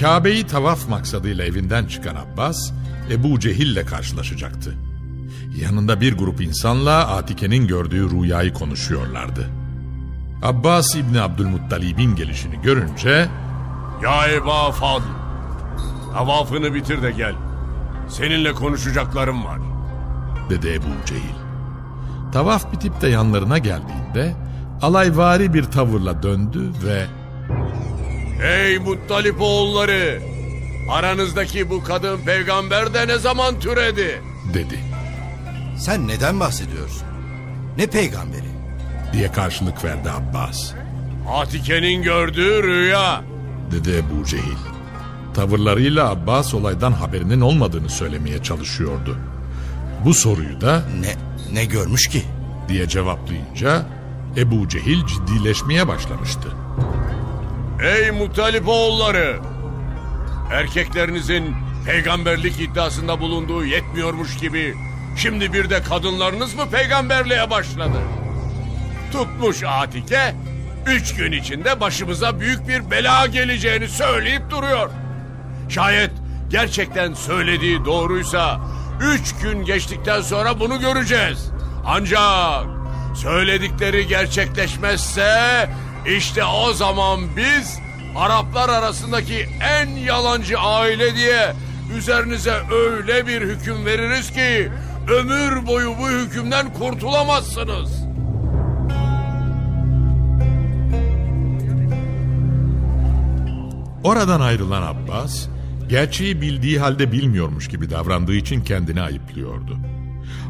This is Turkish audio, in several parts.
Kabe'yi tavaf maksadıyla evinden çıkan Abbas, Ebu Cehil'le karşılaşacaktı. Yanında bir grup insanla Atike'nin gördüğü rüyayı konuşuyorlardı. Abbas İbni Abdülmuttalib'in gelişini görünce Ya Eba Fadıl, tavafını bitir de gel. Seninle konuşacaklarım var. dedi Ebu Cehil. Tavaf bitip de yanlarına geldiğinde alayvari bir tavırla döndü ve Ey Muttalip oğulları! Aranızdaki bu kadın peygamber de ne zaman türedi? dedi Sen neden bahsediyorsun? Ne peygamberi? diye karşılık verdi Abbas. Atike'nin gördüğü rüya. dedi Ebu Cehil. Tavırlarıyla Abbas olaydan haberinin olmadığını söylemeye çalışıyordu. Bu soruyu da Ne ne görmüş ki? diye cevaplayınca Ebu Cehil ciddileşmeye başlamıştı. Ey Muttalip oğulları! Erkeklerinizin peygamberlik iddiasında bulunduğu yetmiyormuş gibi şimdi bir de kadınlarınız mı peygamberliğe başladı? Tutmuş Atike, üç gün içinde başımıza büyük bir bela geleceğini söyleyip duruyor. Şayet gerçekten söylediği doğruysa üç gün geçtikten sonra bunu göreceğiz. Ancak söyledikleri gerçekleşmezse işte o zaman biz Araplar arasındaki en yalancı aile diye üzerinize öyle bir hüküm veririz ki ömür boyu bu hükümden kurtulamazsınız. Oradan ayrılan Abbas, gerçeği bildiği halde bilmiyormuş gibi davrandığı için kendini ayıplıyordu.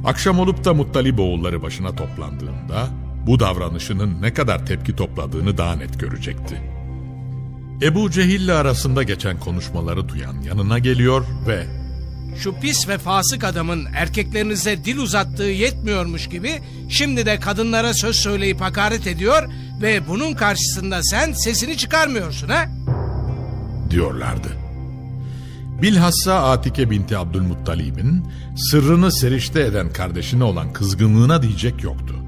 Akşam olup da Muttalip oğulları başına toplandığında bu davranışının ne kadar tepki topladığını daha net görecekti. Ebu Cehil'le arasında geçen konuşmaları duyan yanına geliyor ve Şu pis ve fasık adamın erkeklerinize dil uzattığı yetmiyormuş gibi şimdi de kadınlara söz söyleyip hakaret ediyor ve bunun karşısında sen sesini çıkarmıyorsun ha? diyorlardı. Bilhassa Atike binti Abdülmuttalib'in sırrını serişte eden kardeşine olan kızgınlığına diyecek yoktu.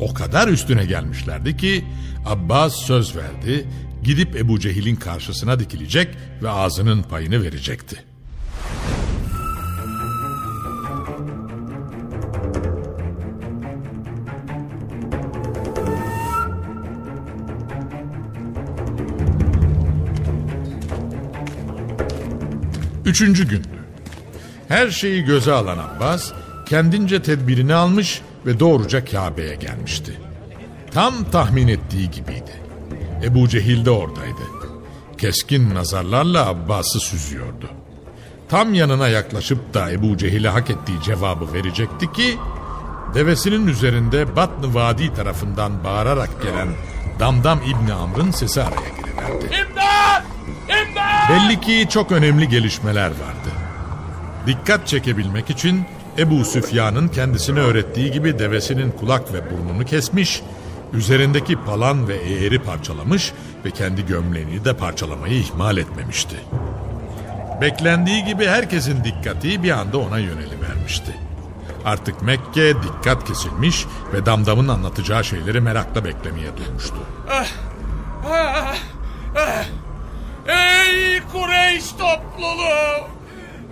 O kadar üstüne gelmişlerdi ki Abbas söz verdi, gidip Ebu Cehil'in karşısına dikilecek ve ağzının payını verecekti. Üçüncü gündü. Her şeyi göze alan Abbas kendince tedbirini almış ve doğruca Kabe'ye gelmişti. Tam tahmin ettiği gibiydi. Ebu Cehil de oradaydı. Keskin nazarlarla Abbas'ı süzüyordu. Tam yanına yaklaşıp da Ebu Cehil'e hak ettiği cevabı verecekti ki... ...devesinin üzerinde Batn-ı Vadi tarafından bağırarak gelen Damdam İbni Amr'ın sesi araya giriverdi. İmdat! İmdat! Belli ki çok önemli gelişmeler vardı. Dikkat çekebilmek için Ebu Süfyan'ın kendisine öğrettiği gibi devesinin kulak ve burnunu kesmiş, üzerindeki palan ve eğeri parçalamış ve kendi gömleğini de parçalamayı ihmal etmemişti. Beklendiği gibi herkesin dikkati bir anda ona yönelivermişti. Artık Mekke dikkat kesilmiş ve Damdam'ın anlatacağı şeyleri merakla beklemeye durmuştu. Ey Kureyş topluluğu!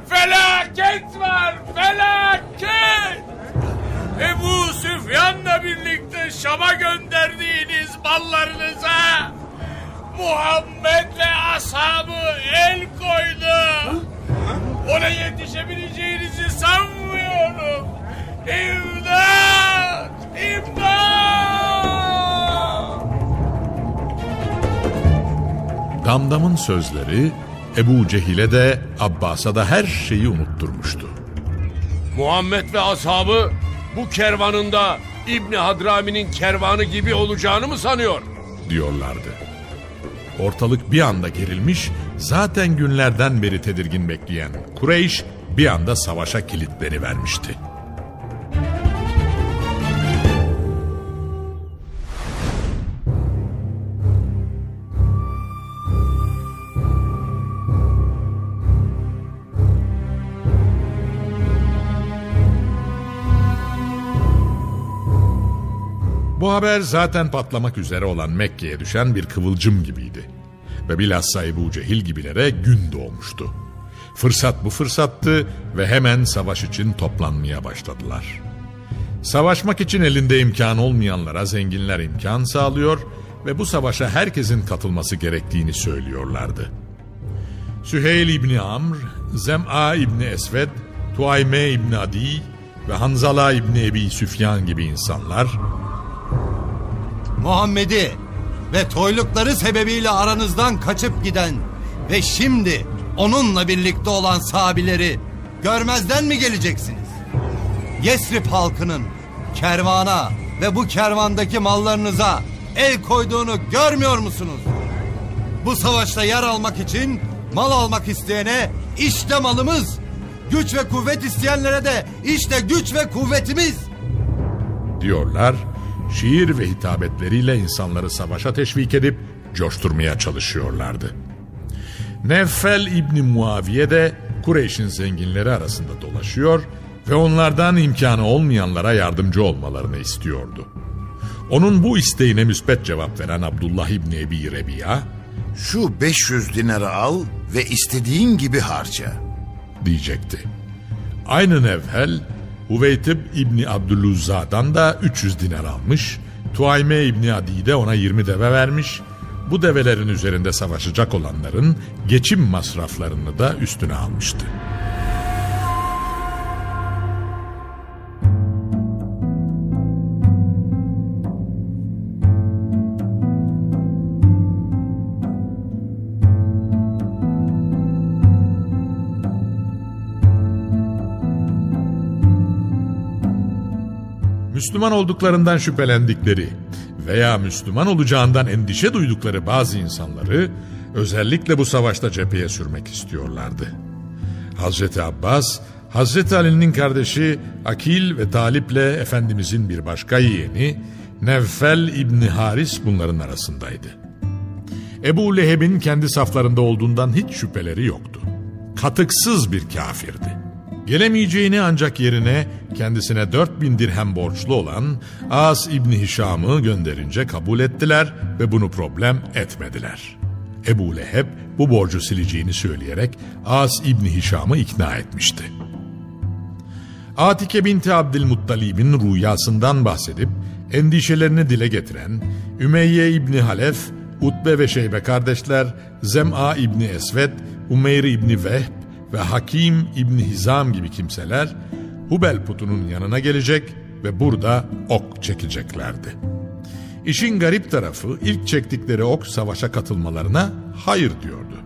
Felaket var, felaket! Ebu Süfyan'la birlikte Şam'a gönderdiğiniz mallarınıza Muhammed ve ashabı el koydu. Ona yetişebileceğinizi sanmıyorum. İmdat! İmdat! Damdam'ın sözleri Ebu Cehil'e de Abbas'a da her şeyi unutturmuştu. Muhammed ve ashabı bu kervanında İbni Hadrami'nin kervanı gibi olacağını mı sanıyor? diyorlardı. Ortalık bir anda gerilmiş, zaten günlerden beri tedirgin bekleyen Kureyş bir anda savaşa kilitleri vermişti. Haber zaten patlamak üzere olan Mekke'ye düşen bir kıvılcım gibiydi. Ve bilhassa Ebu Cehil gibilere gün doğmuştu. Fırsat bu fırsattı ve hemen savaş için toplanmaya başladılar. Savaşmak için elinde imkan olmayanlara zenginler imkan sağlıyor ve bu savaşa herkesin katılması gerektiğini söylüyorlardı. Süheyl İbni Amr, Zem'a İbni Esved, Tuayme İbni Adi ve Hanzala İbni Ebi Süfyan gibi insanlar Muhammed'i ve toylukları sebebiyle aranızdan kaçıp giden ve şimdi onunla birlikte olan sahabileri görmezden mi geleceksiniz? Yesrib halkının kervana ve bu kervandaki mallarınıza el koyduğunu görmüyor musunuz? Bu savaşta yer almak için mal almak isteyene işte malımız, güç ve kuvvet isteyenlere de işte güç ve kuvvetimiz. diyorlar, şiir ve hitabetleriyle insanları savaşa teşvik edip coşturmaya çalışıyorlardı. Neffel İbni Muaviye de Kureyş'in zenginleri arasında dolaşıyor ve onlardan imkanı olmayanlara yardımcı olmalarını istiyordu. Onun bu isteğine müspet cevap veren Abdullah İbni Ebi Rebiya Şu 500 dinarı al ve istediğin gibi harca. diyecekti. Aynı nevhel Huveytib İbni Abdüluzza'dan da 300 dinar almış, Tuayme İbni Adi de ona 20 deve vermiş, bu develerin üzerinde savaşacak olanların geçim masraflarını da üstüne almıştı. Müslüman olduklarından şüphelendikleri veya Müslüman olacağından endişe duydukları bazı insanları özellikle bu savaşta cepheye sürmek istiyorlardı. Hazreti Abbas, Hazreti Ali'nin kardeşi Akil ve Talip'le Efendimizin bir başka yeğeni Nevfel İbni Haris bunların arasındaydı. Ebu Leheb'in kendi saflarında olduğundan hiç şüpheleri yoktu. Katıksız bir kafirdi. Gelemeyeceğini ancak yerine kendisine 4000 dirhem borçlu olan As İbni Hişam'ı gönderince kabul ettiler ve bunu problem etmediler. Ebu Leheb bu borcu sileceğini söyleyerek As İbni Hişam'ı ikna etmişti. Atike binti Abdülmuttalib'in rüyasından bahsedip endişelerini dile getiren Ümeyye İbni Halef, Utbe ve Şeybe kardeşler, Zem'a İbni Esved, Umeyr İbni Vehb ve Hakim İbni Hizam gibi kimseler Hubel putunun yanına gelecek ve burada ok çekeceklerdi. İşin garip tarafı ilk çektikleri ok savaşa katılmalarına hayır diyordu.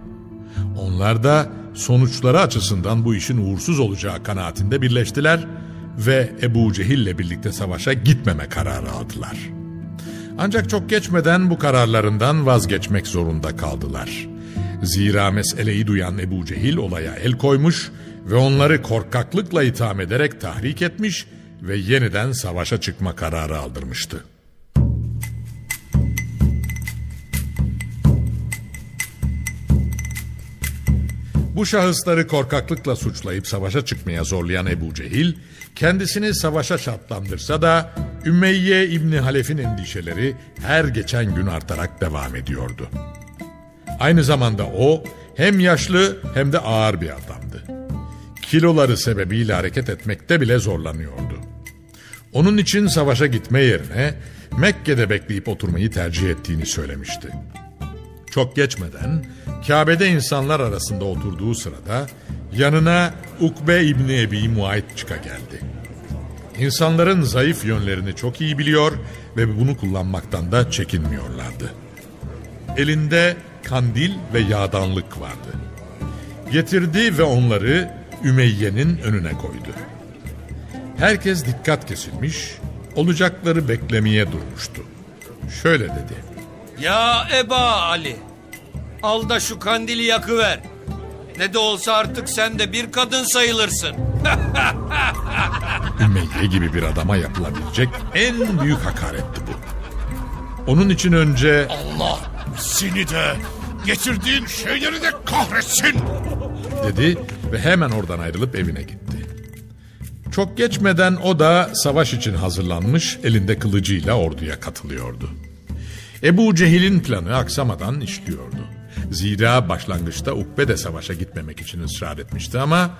Onlar da sonuçları açısından bu işin uğursuz olacağı kanaatinde birleştiler ve Ebu Cehil'le birlikte savaşa gitmeme kararı aldılar. Ancak çok geçmeden bu kararlarından vazgeçmek zorunda kaldılar. Zira meseleyi duyan Ebu Cehil olaya el koymuş ve onları korkaklıkla itham ederek tahrik etmiş ve yeniden savaşa çıkma kararı aldırmıştı. Bu şahısları korkaklıkla suçlayıp savaşa çıkmaya zorlayan Ebu Cehil, kendisini savaşa şartlandırsa da Ümeyye İbni Halef'in endişeleri her geçen gün artarak devam ediyordu. Aynı zamanda o hem yaşlı hem de ağır bir adamdı. Kiloları sebebiyle hareket etmekte bile zorlanıyordu. Onun için savaşa gitme yerine Mekke'de bekleyip oturmayı tercih ettiğini söylemişti. Çok geçmeden Kabe'de insanlar arasında oturduğu sırada yanına Ukbe İbni Ebi Muayit çıka geldi. İnsanların zayıf yönlerini çok iyi biliyor ve bunu kullanmaktan da çekinmiyorlardı. Elinde kandil ve yağdanlık vardı. Getirdi ve onları Ümeyye'nin önüne koydu. Herkes dikkat kesilmiş, olacakları beklemeye durmuştu. Şöyle dedi. Ya Eba Ali. Al da şu kandili yakıver. Ne de olsa artık sen de bir kadın sayılırsın. Ümeyye gibi bir adama yapılabilecek en büyük hakaretti bu. Onun için önce Allah seni de getirdiğin şeyleri de kahretsin. dedi ve hemen oradan ayrılıp evine gitti. Çok geçmeden o da savaş için hazırlanmış elinde kılıcıyla orduya katılıyordu. Ebu Cehil'in planı aksamadan işliyordu. Zira başlangıçta Ukbe de savaşa gitmemek için ısrar etmişti ama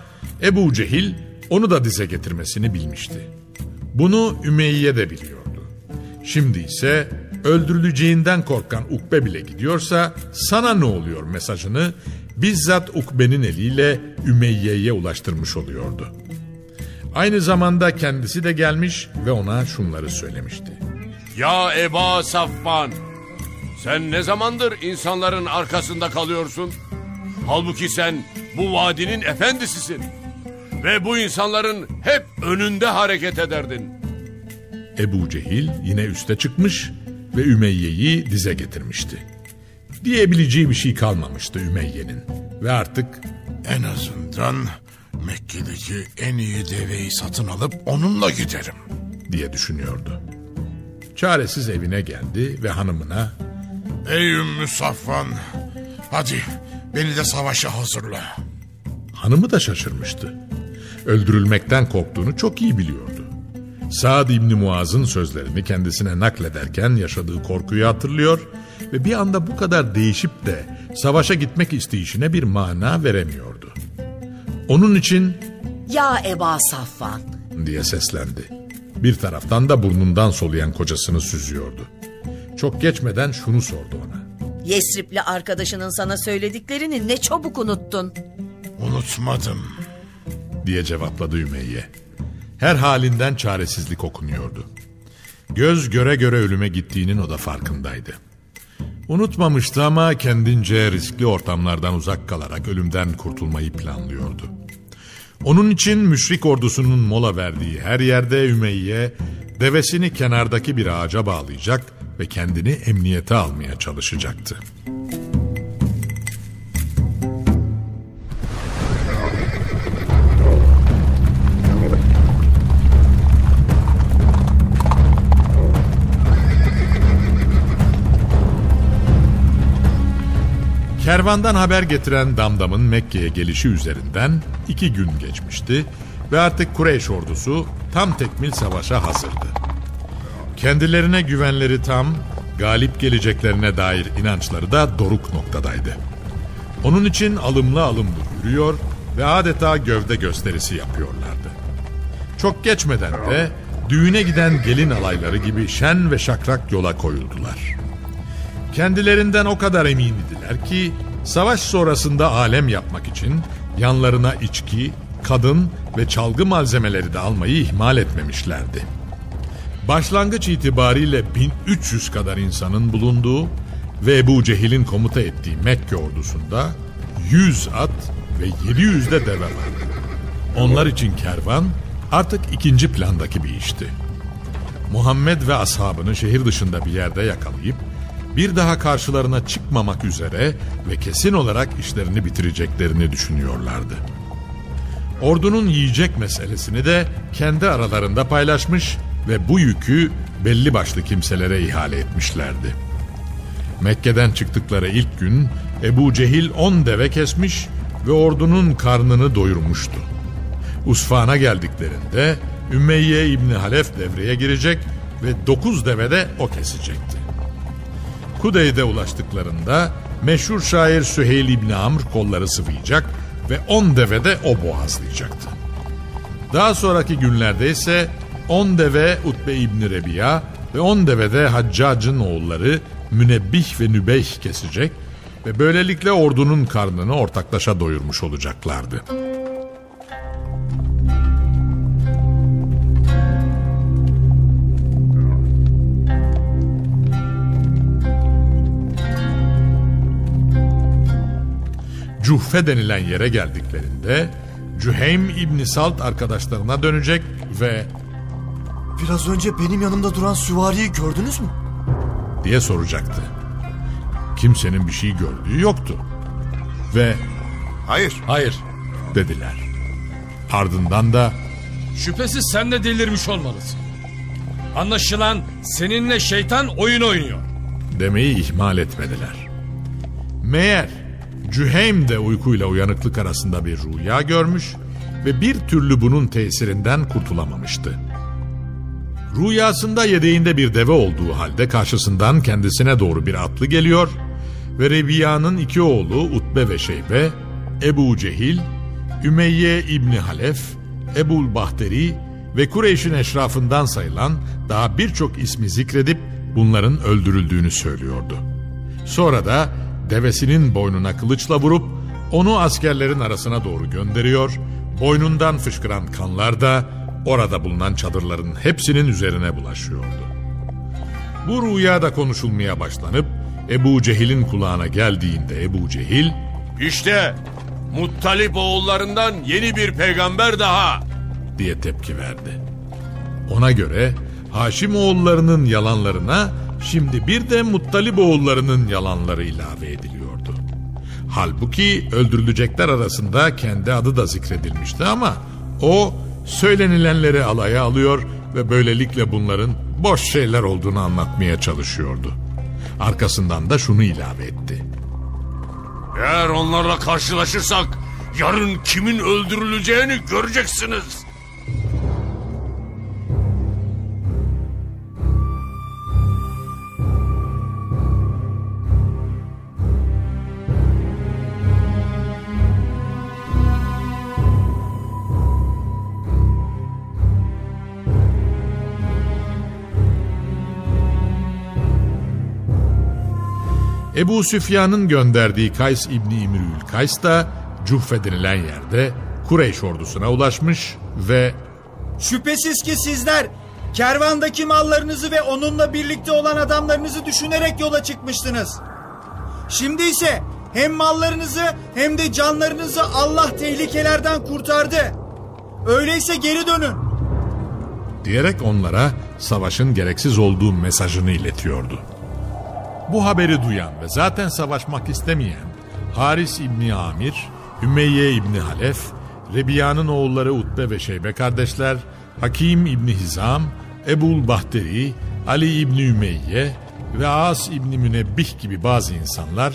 Ebu Cehil onu da dize getirmesini bilmişti. Bunu Ümeyye de biliyordu. Şimdi ise öldürüleceğinden korkan Ukbe bile gidiyorsa sana ne oluyor mesajını bizzat Ukbe'nin eliyle Ümeyye'ye ulaştırmış oluyordu. Aynı zamanda kendisi de gelmiş ve ona şunları söylemişti. Ya Eba Safvan, sen ne zamandır insanların arkasında kalıyorsun? Halbuki sen bu vadinin efendisisin. Ve bu insanların hep önünde hareket ederdin. Ebu Cehil yine üste çıkmış ve Ümeyye'yi dize getirmişti. Diyebileceği bir şey kalmamıştı Ümeyye'nin ve artık En azından Mekke'deki en iyi deveyi satın alıp onunla giderim. diye düşünüyordu. Çaresiz evine geldi ve hanımına Ey Ümmü Safvan, hadi beni de savaşa hazırla. hanımı da şaşırmıştı. Öldürülmekten korktuğunu çok iyi biliyordu. Saad İbni Muaz'ın sözlerini kendisine naklederken yaşadığı korkuyu hatırlıyor ve bir anda bu kadar değişip de savaşa gitmek isteyişine bir mana veremiyordu. Onun için Ya Eba Safvan. diye seslendi. Bir taraftan da burnundan soluyan kocasını süzüyordu. Çok geçmeden şunu sordu ona. Yesripli arkadaşının sana söylediklerini ne çabuk unuttun. Unutmadım. diye cevapladı Ümeyye. Her halinden çaresizlik okunuyordu. Göz göre göre ölüme gittiğinin o da farkındaydı. Unutmamıştı ama kendince riskli ortamlardan uzak kalarak ölümden kurtulmayı planlıyordu. Onun için müşrik ordusunun mola verdiği her yerde Ümeyye devesini kenardaki bir ağaca bağlayacak ve kendini emniyete almaya çalışacaktı. Kervandan haber getiren Damdam'ın Mekke'ye gelişi üzerinden iki gün geçmişti ve artık Kureyş ordusu tam tekmil savaşa hazırdı. Kendilerine güvenleri tam, galip geleceklerine dair inançları da doruk noktadaydı. Onun için alımlı alımlı yürüyor ve adeta gövde gösterisi yapıyorlardı. Çok geçmeden de düğüne giden gelin alayları gibi şen ve şakrak yola koyuldular. Kendilerinden o kadar emindiler ki savaş sonrasında alem yapmak için yanlarına içki, kadın ve çalgı malzemeleri de almayı ihmal etmemişlerdi. Başlangıç itibariyle 1300 kadar insanın bulunduğu ve Ebu Cehil'in komuta ettiği Mekke ordusunda 100 at ve 700 de deve vardı. Onlar için kervan artık ikinci plandaki bir işti. Muhammed ve ashabını şehir dışında bir yerde yakalayıp bir daha karşılarına çıkmamak üzere ve kesin olarak işlerini bitireceklerini düşünüyorlardı. Ordunun yiyecek meselesini de kendi aralarında paylaşmış ve bu yükü belli başlı kimselere ihale etmişlerdi. Mekke'den çıktıkları ilk gün Ebu Cehil on deve kesmiş ve ordunun karnını doyurmuştu. Usfan'a geldiklerinde Ümeyye İbni Halef devreye girecek ve dokuz deve de o kesecekti. Kudey'de ulaştıklarında meşhur şair Süheyl İbni Amr kolları sıvayacak ve on deve de o boğazlayacaktı. Daha sonraki günlerde ise on deve Utbe İbni Rebiya ve on deve de Haccac'ın oğulları Münebbih ve Nübeyh kesecek ve böylelikle ordunun karnını ortaklaşa doyurmuş olacaklardı. Cuhfe denilen yere geldiklerinde Cüheym İbni Salt arkadaşlarına dönecek ve Biraz önce benim yanımda duran süvariyi gördünüz mü? diye soracaktı. Kimsenin bir şey gördüğü yoktu. Ve Hayır. hayır dediler. Ardından da Şüphesiz sen de delirmiş olmalısın. Anlaşılan seninle şeytan oyun oynuyor. demeyi ihmal etmediler. Meğer Cüheym de uykuyla uyanıklık arasında bir rüya görmüş ve bir türlü bunun tesirinden kurtulamamıştı. Rüyasında yedeğinde bir deve olduğu halde karşısından kendisine doğru bir atlı geliyor ve Rebiya'nın iki oğlu Utbe ve Şeybe, Ebu Cehil, Ümeyye İbni Halef, Ebul Bahteri ve Kureyş'in eşrafından sayılan daha birçok ismi zikredip bunların öldürüldüğünü söylüyordu. Sonra da devesinin boynuna kılıçla vurup onu askerlerin arasına doğru gönderiyor, boynundan fışkıran kanlar da orada bulunan çadırların hepsinin üzerine bulaşıyordu. Bu rüyada konuşulmaya başlanıp Ebu Cehil'in kulağına geldiğinde Ebu Cehil İşte Muttalip oğullarından yeni bir peygamber daha. diye tepki verdi. Ona göre Haşim oğullarının yalanlarına şimdi bir de Muttalip oğullarının yalanları ilave ediliyordu. Halbuki öldürülecekler arasında kendi adı da zikredilmişti ama o söylenilenleri alaya alıyor ve böylelikle bunların boş şeyler olduğunu anlatmaya çalışıyordu. Arkasından da şunu ilave etti. Eğer onlarla karşılaşırsak yarın kimin öldürüleceğini göreceksiniz. Ebu Süfyan'ın gönderdiği Kays İbni İmrül Kays da Cuhfe denilen yerde Kureyş ordusuna ulaşmış ve Şüphesiz ki sizler kervandaki mallarınızı ve onunla birlikte olan adamlarınızı düşünerek yola çıkmıştınız. Şimdi ise hem mallarınızı hem de canlarınızı Allah tehlikelerden kurtardı. Öyleyse geri dönün. diyerek onlara savaşın gereksiz olduğu mesajını iletiyordu. Bu haberi duyan ve zaten savaşmak istemeyen Haris İbni Amir, Ümeyye İbni Halef, Rebiya'nın oğulları Utbe ve Şeybe kardeşler, Hakim İbni Hizam, Ebul Bahteri, Ali İbni Ümeyye ve As İbni Münebbih gibi bazı insanlar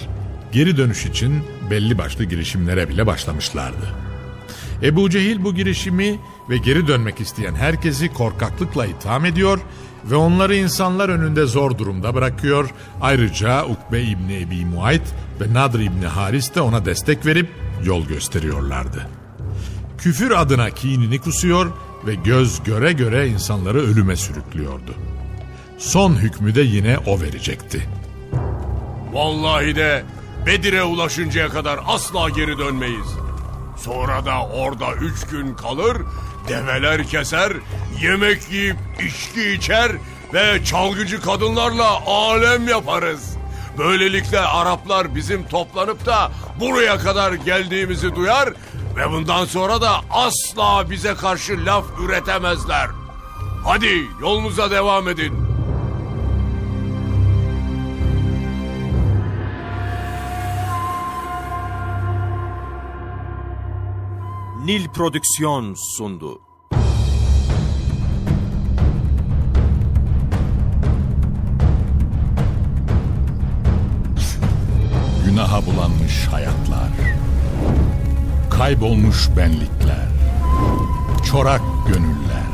geri dönüş için belli başlı girişimlere bile başlamışlardı. Ebu Cehil bu girişimi ve geri dönmek isteyen herkesi korkaklıkla itham ediyor ve onları insanlar önünde zor durumda bırakıyor. Ayrıca Ukbe İbni Ebi Muayt ve Nadr İbni Haris de ona destek verip yol gösteriyorlardı. Küfür adına kinini kusuyor ve göz göre göre insanları ölüme sürüklüyordu. Son hükmü de yine o verecekti. Vallahi de Bedir'e ulaşıncaya kadar asla geri dönmeyiz. Sonra da orada üç gün kalır, develer keser, yemek yiyip içki içer ve çalgıcı kadınlarla alem yaparız. Böylelikle Araplar bizim toplanıp da buraya kadar geldiğimizi duyar ve bundan sonra da asla bize karşı laf üretemezler. Hadi yolumuza devam edin. Nil Prodüksiyon sundu. Günaha bulanmış hayatlar. Kaybolmuş benlikler, çorak gönüller,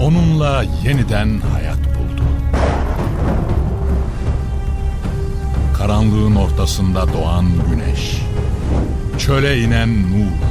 onunla yeniden hayat buldu. Karanlığın ortasında doğan güneş, çöle inen nur,